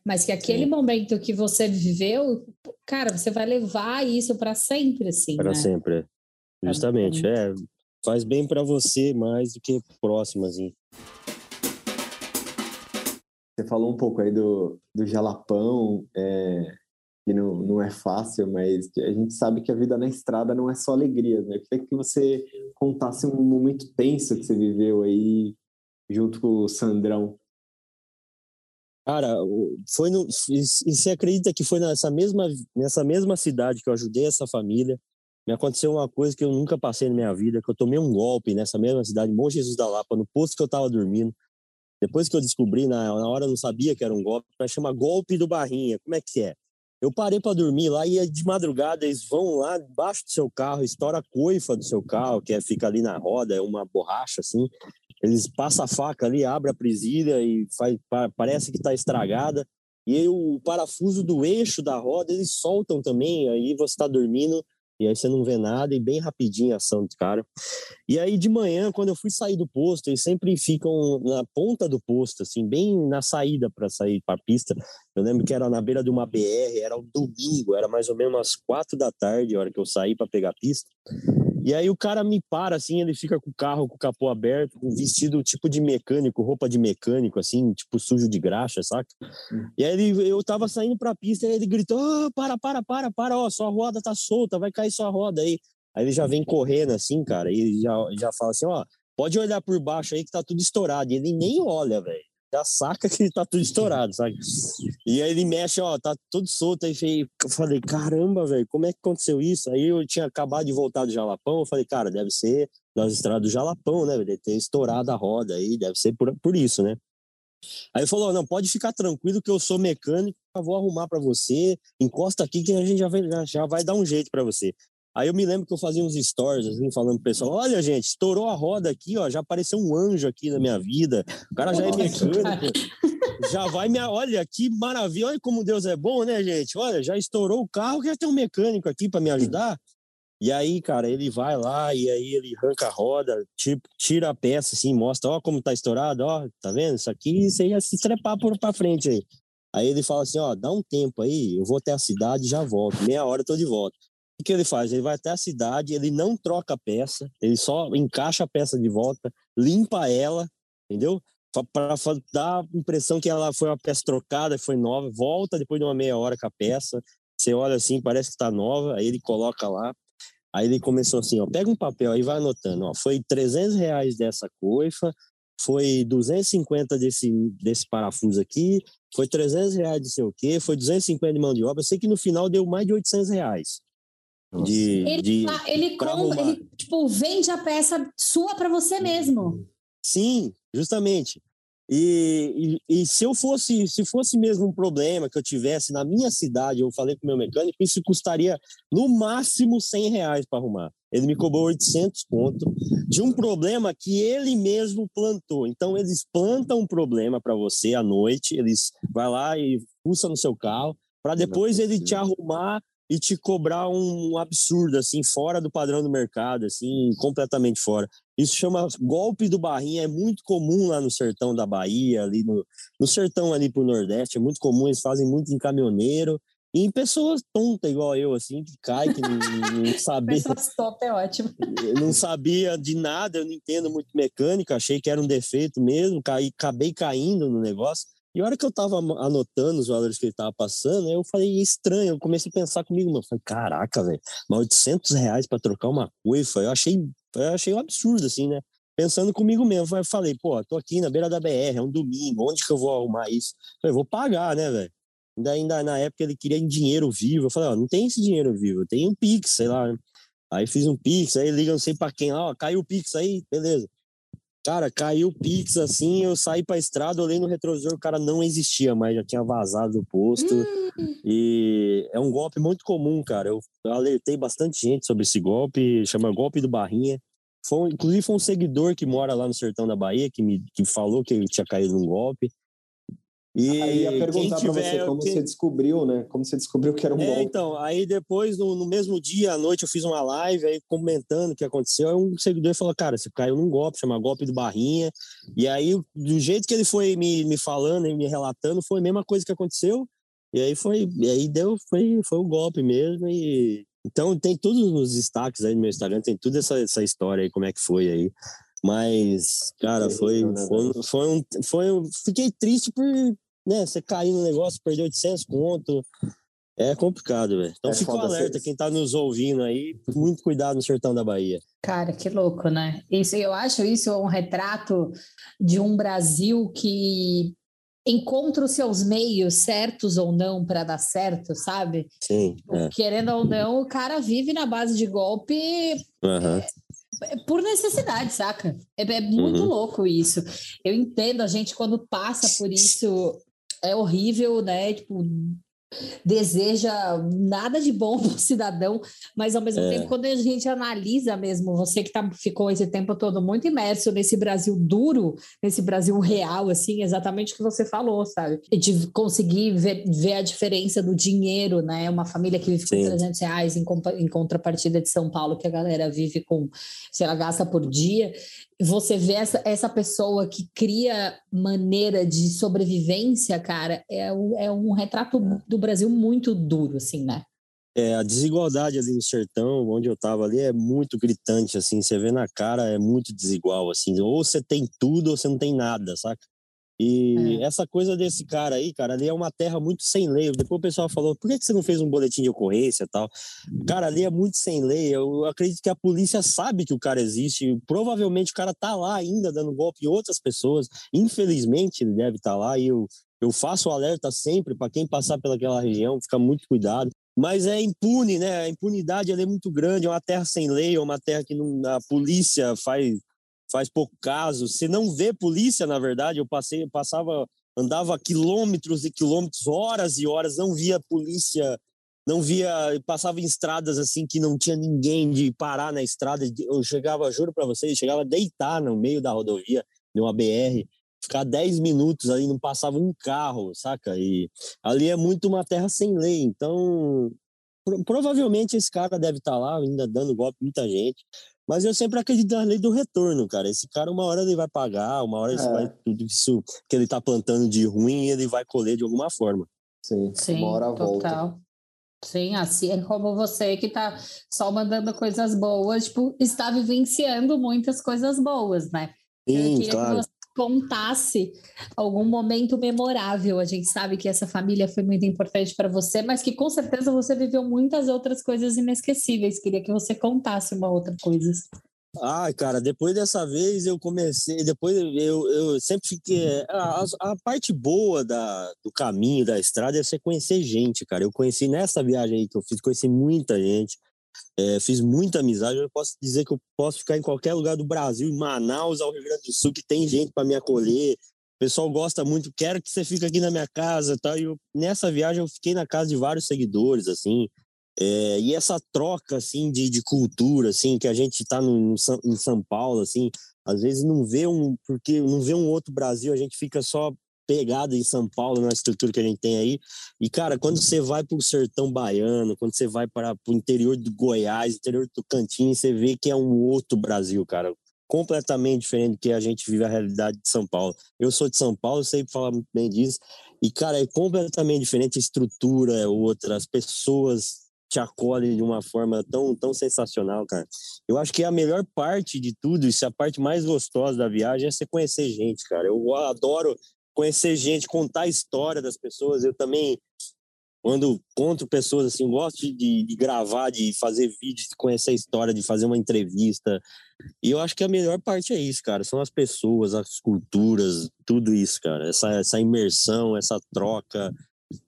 mas que aquele Sim. momento que você viveu, cara, você vai levar isso para sempre, assim. Para né? sempre, justamente. É, faz bem para você mais do que próximo, assim. Você falou um pouco aí do, do jalapão, é, que não, não é fácil, mas a gente sabe que a vida na estrada não é só alegria, né? Eu queria que você contasse um momento tenso que você viveu aí junto com o Sandrão. Cara, foi no, e você acredita que foi nessa mesma, nessa mesma cidade que eu ajudei essa família, me aconteceu uma coisa que eu nunca passei na minha vida, que eu tomei um golpe nessa mesma cidade, Bom Jesus da Lapa, no posto que eu tava dormindo. Depois que eu descobri, na, na hora eu não sabia que era um golpe, mas chama golpe do Barrinha. Como é que é? Eu parei para dormir lá e de madrugada eles vão lá debaixo do seu carro, estoura a coifa do seu carro, que é, fica ali na roda, é uma borracha assim. Eles passam a faca ali, abre a presilha e faz, parece que está estragada. E aí, o parafuso do eixo da roda eles soltam também. Aí você está dormindo, e aí você não vê nada e bem rapidinho a ação do cara. E aí de manhã, quando eu fui sair do posto, eles sempre ficam na ponta do posto, assim, bem na saída para sair para a pista. Eu lembro que era na beira de uma BR, era um domingo, era mais ou menos umas quatro da tarde, a hora que eu saí para pegar a pista. E aí o cara me para, assim, ele fica com o carro com o capô aberto, com vestido tipo de mecânico, roupa de mecânico, assim, tipo sujo de graxa, saca? Hum. E aí ele, eu tava saindo pra pista e ele gritou, oh, para, para, para, para, ó, sua roda tá solta, vai cair sua roda aí. Aí ele já vem correndo assim, cara, e já, já fala assim, ó, pode olhar por baixo aí que tá tudo estourado. E ele nem olha, velho já saca que tá tudo estourado, sabe? E aí ele mexe, ó, tá tudo solto. Aí eu falei, caramba, velho, como é que aconteceu isso? Aí eu tinha acabado de voltar do Jalapão, eu falei, cara, deve ser das estradas do Jalapão, né? Deve ter estourado a roda aí, deve ser por, por isso, né? Aí ele falou, não, pode ficar tranquilo que eu sou mecânico, eu vou arrumar para você, encosta aqui que a gente já vai, já vai dar um jeito para você. Aí eu me lembro que eu fazia uns stories, assim, falando pro pessoal: olha, gente, estourou a roda aqui, ó, já apareceu um anjo aqui na minha vida. O cara já é mecânico. já vai me. Olha, que maravilha, olha como Deus é bom, né, gente? Olha, já estourou o carro, já tem um mecânico aqui para me ajudar. E aí, cara, ele vai lá e aí ele arranca a roda, tipo, tira a peça assim, mostra, ó, como tá estourado, ó, tá vendo? Isso aqui você ia se trepar por pra frente aí. Aí ele fala assim, ó, dá um tempo aí, eu vou até a cidade e já volto. Meia hora eu tô de volta. O que ele faz? Ele vai até a cidade, ele não troca a peça, ele só encaixa a peça de volta, limpa ela, entendeu? Para dar a impressão que ela foi uma peça trocada, foi nova, volta depois de uma meia hora com a peça, você olha assim, parece que está nova, aí ele coloca lá, Aí ele começou assim, ó, pega um papel aí vai anotando, ó, foi 300 reais dessa coifa, foi 250 desse, desse parafuso aqui, foi 300 reais de sei o quê, foi 250 de mão de obra, eu sei que no final deu mais de 800 reais. De, ele, de, ele, compra, ele tipo, vende a peça sua para você mesmo. Sim, justamente. E, e, e, se eu fosse, se fosse mesmo um problema que eu tivesse na minha cidade, eu falei com o meu mecânico, isso custaria no máximo 100 reais para arrumar. Ele me cobrou 800 conto de um problema que ele mesmo plantou. Então eles plantam um problema para você à noite, eles vai lá e pulsa no seu carro para depois ele te arrumar e te cobrar um absurdo, assim, fora do padrão do mercado, assim, completamente fora. Isso chama golpe do barrinha, é muito comum lá no sertão da Bahia, ali no, no sertão ali pro Nordeste, é muito comum, eles fazem muito em caminhoneiro, e em pessoas tontas igual eu, assim, que cai, que não, não [laughs] sabia. Pessoas top é ótimo. não sabia de nada, eu não entendo muito mecânica, achei que era um defeito mesmo, caí, acabei caindo no negócio. E a hora que eu tava anotando os valores que ele tava passando, eu falei, estranho, eu comecei a pensar comigo, mano, falei, caraca, velho, mas 800 reais pra trocar uma coifa, eu achei, eu achei um absurdo, assim, né? Pensando comigo mesmo, eu falei, pô, tô aqui na beira da BR, é um domingo, onde que eu vou arrumar isso? Eu falei, vou pagar, né, velho? Ainda, ainda na época ele queria em dinheiro vivo, eu falei, ó, não tem esse dinheiro vivo, tem um Pix, sei lá, né? Aí fiz um Pix, aí liga não sei pra quem, ó, caiu o Pix aí, beleza. Cara, caiu o Pix assim, eu saí pra estrada, olhei no retrovisor, o cara não existia mais, já tinha vazado do posto. Hum. E é um golpe muito comum, cara. Eu alertei bastante gente sobre esse golpe, chama golpe do Barrinha. Foi, inclusive foi um seguidor que mora lá no sertão da Bahia que me que falou que ele tinha caído num golpe. E aí ia perguntar para você como quem... você descobriu, né? Como você descobriu que era um é, golpe. Então, aí depois, no, no, mesmo dia, à noite, eu fiz uma live aí comentando o que aconteceu. Aí um seguidor falou, cara, você caiu num golpe, chama golpe do Barrinha. E aí, do jeito que ele foi me, me falando e me relatando, foi a mesma coisa que aconteceu. E aí foi, e aí deu, foi, foi o um golpe mesmo. E então tem todos os destaques aí no meu Instagram, tem toda essa, essa história aí, como é que foi aí. Mas, cara, foi, foi, foi, um, foi um. Fiquei triste por né, você cair no negócio, perder 800 conto. É complicado, velho. Então é fica alerta, quem tá nos ouvindo aí, muito cuidado no sertão da Bahia. Cara, que louco, né? Isso, eu acho isso um retrato de um Brasil que encontra os seus meios certos ou não para dar certo, sabe? Sim. É. Querendo ou não, o cara vive na base de golpe. Uhum. É, por necessidade, saca? É, é muito uhum. louco isso. Eu entendo a gente quando passa por isso é horrível, né? Tipo, deseja nada de bom [laughs] para o cidadão, mas ao mesmo é. tempo, quando a gente analisa mesmo, você que tá, ficou esse tempo todo muito imerso nesse Brasil duro, nesse Brasil real, assim, exatamente o que você falou, sabe? De conseguir ver, ver a diferença do dinheiro, né? Uma família que vive com Sim. 300 reais em, em contrapartida de São Paulo, que a galera vive com, sei lá, gasta por dia, você vê essa, essa pessoa que cria maneira de sobrevivência, cara, é, um, é um retrato do Brasil muito duro, assim, né? É, a desigualdade ali no sertão, onde eu tava ali, é muito gritante, assim, você vê na cara, é muito desigual, assim, ou você tem tudo ou você não tem nada, saca? E é. essa coisa desse cara aí, cara, ali é uma terra muito sem lei. Depois o pessoal falou, por que você não fez um boletim de ocorrência e tal? Cara, ali é muito sem lei. Eu acredito que a polícia sabe que o cara existe. Provavelmente o cara tá lá ainda dando golpe em outras pessoas. Infelizmente ele deve estar tá lá e eu, eu faço o alerta sempre para quem passar pelaquela região, fica muito cuidado. Mas é impune, né? A impunidade é muito grande, é uma terra sem lei, é uma terra que não, a polícia faz faz pouco caso. Você não vê polícia, na verdade. Eu passei, passava, andava quilômetros e quilômetros, horas e horas, não via polícia, não via, passava em estradas assim que não tinha ninguém de parar na estrada. Eu chegava, juro para vocês, chegava a deitar no meio da rodovia, numa BR, ficar 10 minutos aí, não passava um carro, saca? E ali é muito uma terra sem lei, então pro, provavelmente esse cara deve estar tá lá ainda dando golpe muita gente. Mas eu sempre acredito na lei do retorno, cara. Esse cara, uma hora ele vai pagar, uma hora é. vai, tudo isso que ele tá plantando de ruim, ele vai colher de alguma forma. Sim, Sim uma hora total. volta. Sim, assim é como você que tá só mandando coisas boas, tipo, está vivenciando muitas coisas boas, né? Sim, eu queria claro. que você contasse algum momento memorável. A gente sabe que essa família foi muito importante para você, mas que com certeza você viveu muitas outras coisas inesquecíveis. Queria que você contasse uma outra coisa. Ai, cara, depois dessa vez eu comecei, depois eu, eu sempre fiquei. A, a parte boa da, do caminho, da estrada, é você conhecer gente, cara. Eu conheci nessa viagem aí que eu fiz, conheci muita gente, é, fiz muita amizade. Eu posso dizer que eu posso ficar em qualquer lugar do Brasil, em Manaus, ao Rio Grande do Sul, que tem gente para me acolher. O pessoal gosta muito, quero que você fique aqui na minha casa, tal. E eu, nessa viagem eu fiquei na casa de vários seguidores, assim. É, e essa troca assim de, de cultura assim que a gente está em São Paulo assim às vezes não vê um porque não vê um outro Brasil a gente fica só pegado em São Paulo na estrutura que a gente tem aí e cara quando você vai para o sertão baiano quando você vai para o interior do Goiás interior do Tocantins você vê que é um outro Brasil cara completamente diferente do que a gente vive a realidade de São Paulo eu sou de São Paulo sei falar muito bem disso e cara é completamente diferente a estrutura é outra as pessoas te acolhe de uma forma tão, tão sensacional, cara. Eu acho que a melhor parte de tudo, isso é a parte mais gostosa da viagem, é você conhecer gente, cara. Eu adoro conhecer gente, contar a história das pessoas. Eu também, quando conto pessoas assim, gosto de, de gravar, de fazer vídeos, de conhecer a história, de fazer uma entrevista. E eu acho que a melhor parte é isso, cara. São as pessoas, as culturas, tudo isso, cara. Essa, essa imersão, essa troca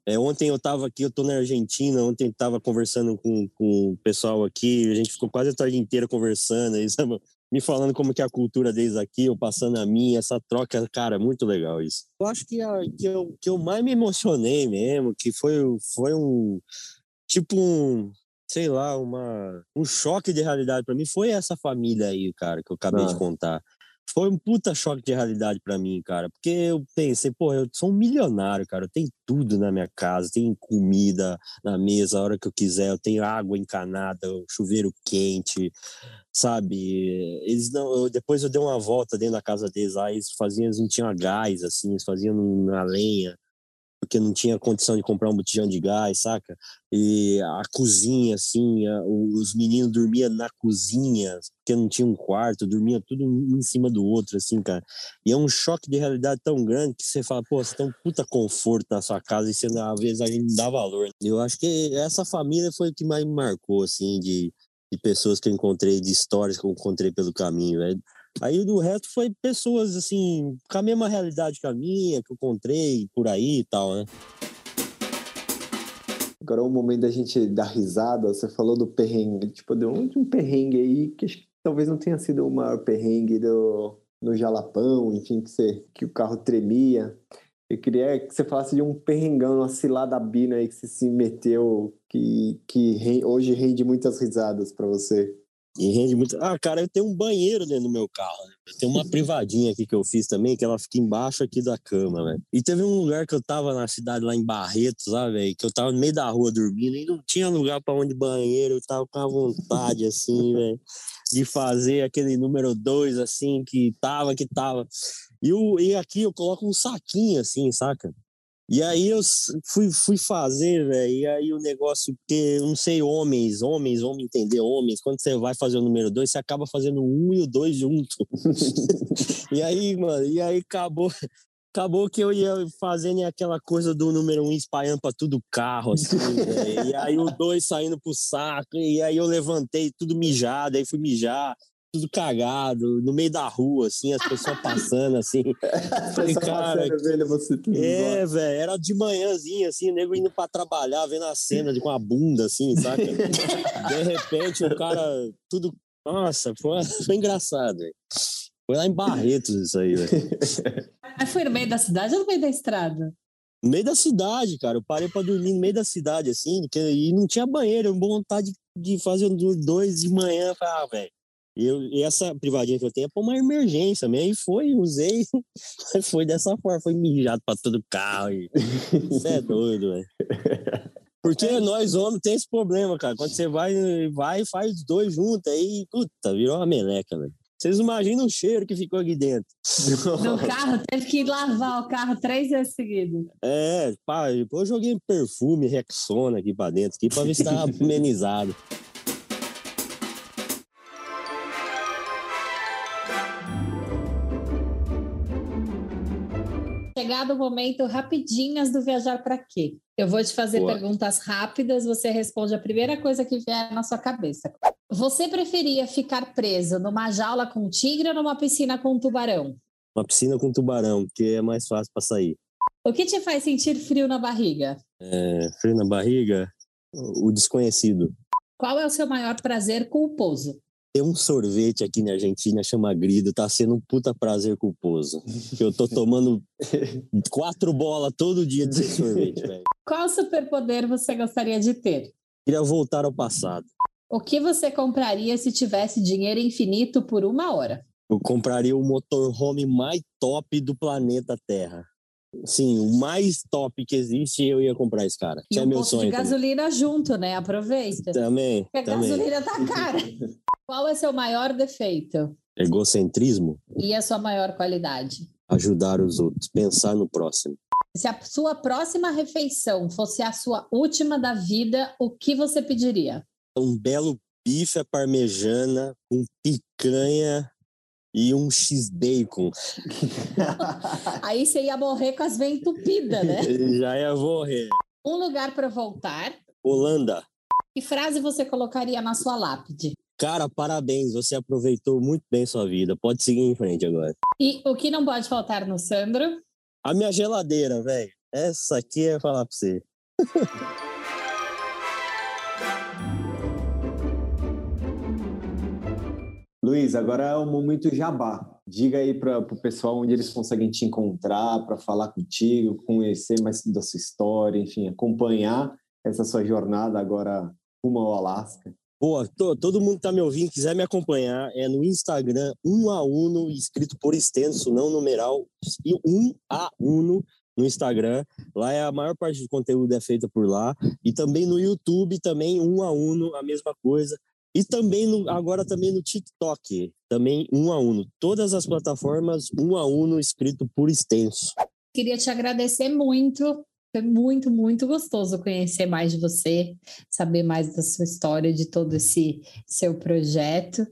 é, ontem eu estava aqui, eu estou na Argentina, ontem estava conversando com, com o pessoal aqui, a gente ficou quase a tarde inteira conversando, aí, [laughs] sabe? Me falando como que é a cultura deles aqui, eu passando a minha, essa troca, cara, muito legal isso. Eu acho que, a, que, eu, que eu mais me emocionei mesmo, que foi, foi um, tipo um, sei lá, uma, um choque de realidade para mim, foi essa família aí, cara, que eu acabei ah. de contar foi um puta choque de realidade para mim, cara. Porque eu pensei, pô, eu sou um milionário, cara. Eu tenho tudo na minha casa, tenho comida na mesa a hora que eu quiser, eu tenho água encanada, chuveiro quente, sabe? Eles não. Eu, depois eu dei uma volta dentro da casa deles lá, eles faziam, eles não tinham gás, assim, eles faziam na lenha porque não tinha condição de comprar um botijão de gás, saca? E a cozinha, assim, a, os meninos dormiam na cozinha, porque não tinha um quarto, dormia tudo um em cima do outro, assim, cara. E é um choque de realidade tão grande que você fala, pô, você tem um puta conforto na sua casa e você, às vezes a gente não dá valor. Eu acho que essa família foi o que mais me marcou, assim, de, de pessoas que eu encontrei, de histórias que eu encontrei pelo caminho, velho. Aí do resto foi pessoas assim, com a mesma realidade que a minha, que eu encontrei por aí e tal, né? Agora é o momento da gente dar risada. Você falou do perrengue, tipo, deu um perrengue aí que acho que talvez não tenha sido o maior perrengue do, no Jalapão, enfim, que, você, que o carro tremia. Eu queria que você falasse de um perrengão, uma cilada bina aí que você se meteu, que, que hoje rende muitas risadas para você. E rende muito. Ah, cara, eu tenho um banheiro dentro do meu carro. Né? Eu tenho uma [laughs] privadinha aqui que eu fiz também, que ela fica embaixo aqui da cama, velho. E teve um lugar que eu tava na cidade lá em Barretos, sabe, velho? Que eu tava no meio da rua dormindo e não tinha lugar para onde banheiro. Eu tava com a vontade, assim, [laughs] velho, de fazer aquele número dois, assim, que tava, que tava. E, o, e aqui eu coloco um saquinho, assim, saca? E aí eu fui, fui fazer, velho, e aí o negócio, porque eu não sei, homens, homens, me entender, homens, quando você vai fazer o número dois, você acaba fazendo um e o dois junto. [laughs] e aí, mano, e aí acabou, acabou que eu ia fazendo aquela coisa do número um espalhando pra tudo carro, assim, [laughs] véio, e aí o dois saindo pro saco, e aí eu levantei tudo mijado, aí fui mijar, tudo cagado, no meio da rua, assim, as pessoas passando, assim. [laughs] Falei, cara. Passando, você tudo é, velho, era de manhãzinha, assim, o nego indo pra trabalhar, vendo a cena de, com a bunda, assim, saca? de repente, o cara, tudo. Nossa, foi, foi engraçado, véio. Foi lá em Barretos isso aí, velho. Mas foi no meio da cidade ou no meio da estrada? No meio da cidade, cara. Eu parei pra dormir no meio da cidade, assim, e não tinha banheiro. Eu vontade de fazer dois de manhã. Falei, ah, velho. Eu, e essa privadinha que eu tenho é pra uma emergência mesmo. E foi, usei. [laughs] foi dessa forma. Foi mijado pra todo carro. Você é doido, velho. Porque é nós homens tem esse problema, cara. Quando você vai, vai e faz dois juntos, aí, puta, virou uma meleca, velho. Vocês imaginam o cheiro que ficou aqui dentro. No [laughs] carro, teve que lavar o carro três vezes seguidas. É, pá, depois eu joguei perfume, Rexona aqui pra dentro, aqui, pra ver se tava [laughs] amenizado. Chegado o momento, rapidinhas do Viajar para Quê? Eu vou te fazer Boa. perguntas rápidas, você responde a primeira coisa que vier na sua cabeça. Você preferia ficar preso numa jaula com tigre ou numa piscina com tubarão? Uma piscina com tubarão, porque é mais fácil para sair. O que te faz sentir frio na barriga? É, frio na barriga? O desconhecido. Qual é o seu maior prazer culposo? Tem um sorvete aqui na Argentina, chama Grido, tá sendo um puta prazer culposo. Que eu tô tomando [laughs] quatro bolas todo dia desse sorvete, [laughs] velho. Qual superpoder você gostaria de ter? Queria voltar ao passado. O que você compraria se tivesse dinheiro infinito por uma hora? Eu compraria o motorhome mais top do planeta Terra. Sim, o mais top que existe, eu ia comprar esse cara. E é um meu sonho. de gasolina também. junto, né? Aproveita. Também. Porque a também. gasolina tá cara. [laughs] Qual é seu maior defeito? Egocentrismo. E a sua maior qualidade? Ajudar os outros, pensar no próximo. Se a sua próxima refeição fosse a sua última da vida, o que você pediria? um belo bife à parmejana com picanha e um x-bacon. [laughs] Aí você ia morrer com as veias entupidas, né? [laughs] Já ia morrer. Um lugar para voltar. Holanda. Que frase você colocaria na sua lápide? Cara, parabéns, você aproveitou muito bem sua vida. Pode seguir em frente agora. E o que não pode faltar no Sandro? A minha geladeira, velho. Essa aqui é falar pra você. [laughs] Luiz, agora é o momento jabá. Diga aí para o pessoal onde eles conseguem te encontrar, para falar contigo, conhecer mais da sua história, enfim, acompanhar essa sua jornada agora rumo ao Alasca. Boa, tô, todo mundo que tá me ouvindo, quiser me acompanhar, é no Instagram, um a uno, escrito por extenso, não numeral, e um a uno no Instagram. Lá é a maior parte do conteúdo é feita por lá. E também no YouTube, também um a uno, a mesma coisa. E também no, agora também no TikTok, também um a um. Todas as plataformas, um a um, escrito por extenso. Queria te agradecer muito. Foi muito, muito gostoso conhecer mais de você, saber mais da sua história, de todo esse seu projeto.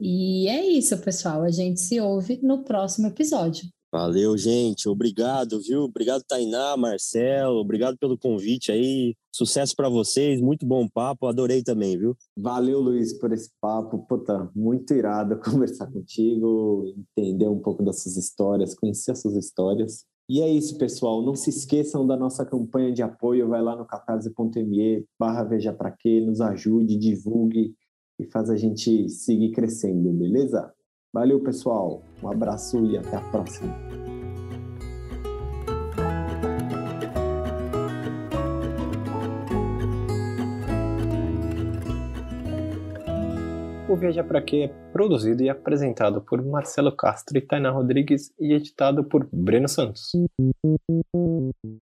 E é isso, pessoal. A gente se ouve no próximo episódio. Valeu, gente. Obrigado, viu? Obrigado, Tainá, Marcelo. Obrigado pelo convite aí. Sucesso para vocês. Muito bom papo. Adorei também, viu? Valeu, Luiz, por esse papo. Puta, muito irado [laughs] conversar contigo, entender um pouco das suas histórias, conhecer as suas histórias. E é isso, pessoal. Não se esqueçam da nossa campanha de apoio. Vai lá no catarse.me barra Veja Pra Quê, nos ajude, divulgue e faz a gente seguir crescendo, beleza? Valeu, pessoal. Um abraço e até a próxima. O Viaja Pra Quê é produzido e apresentado por Marcelo Castro e Tainá Rodrigues e editado por Breno Santos.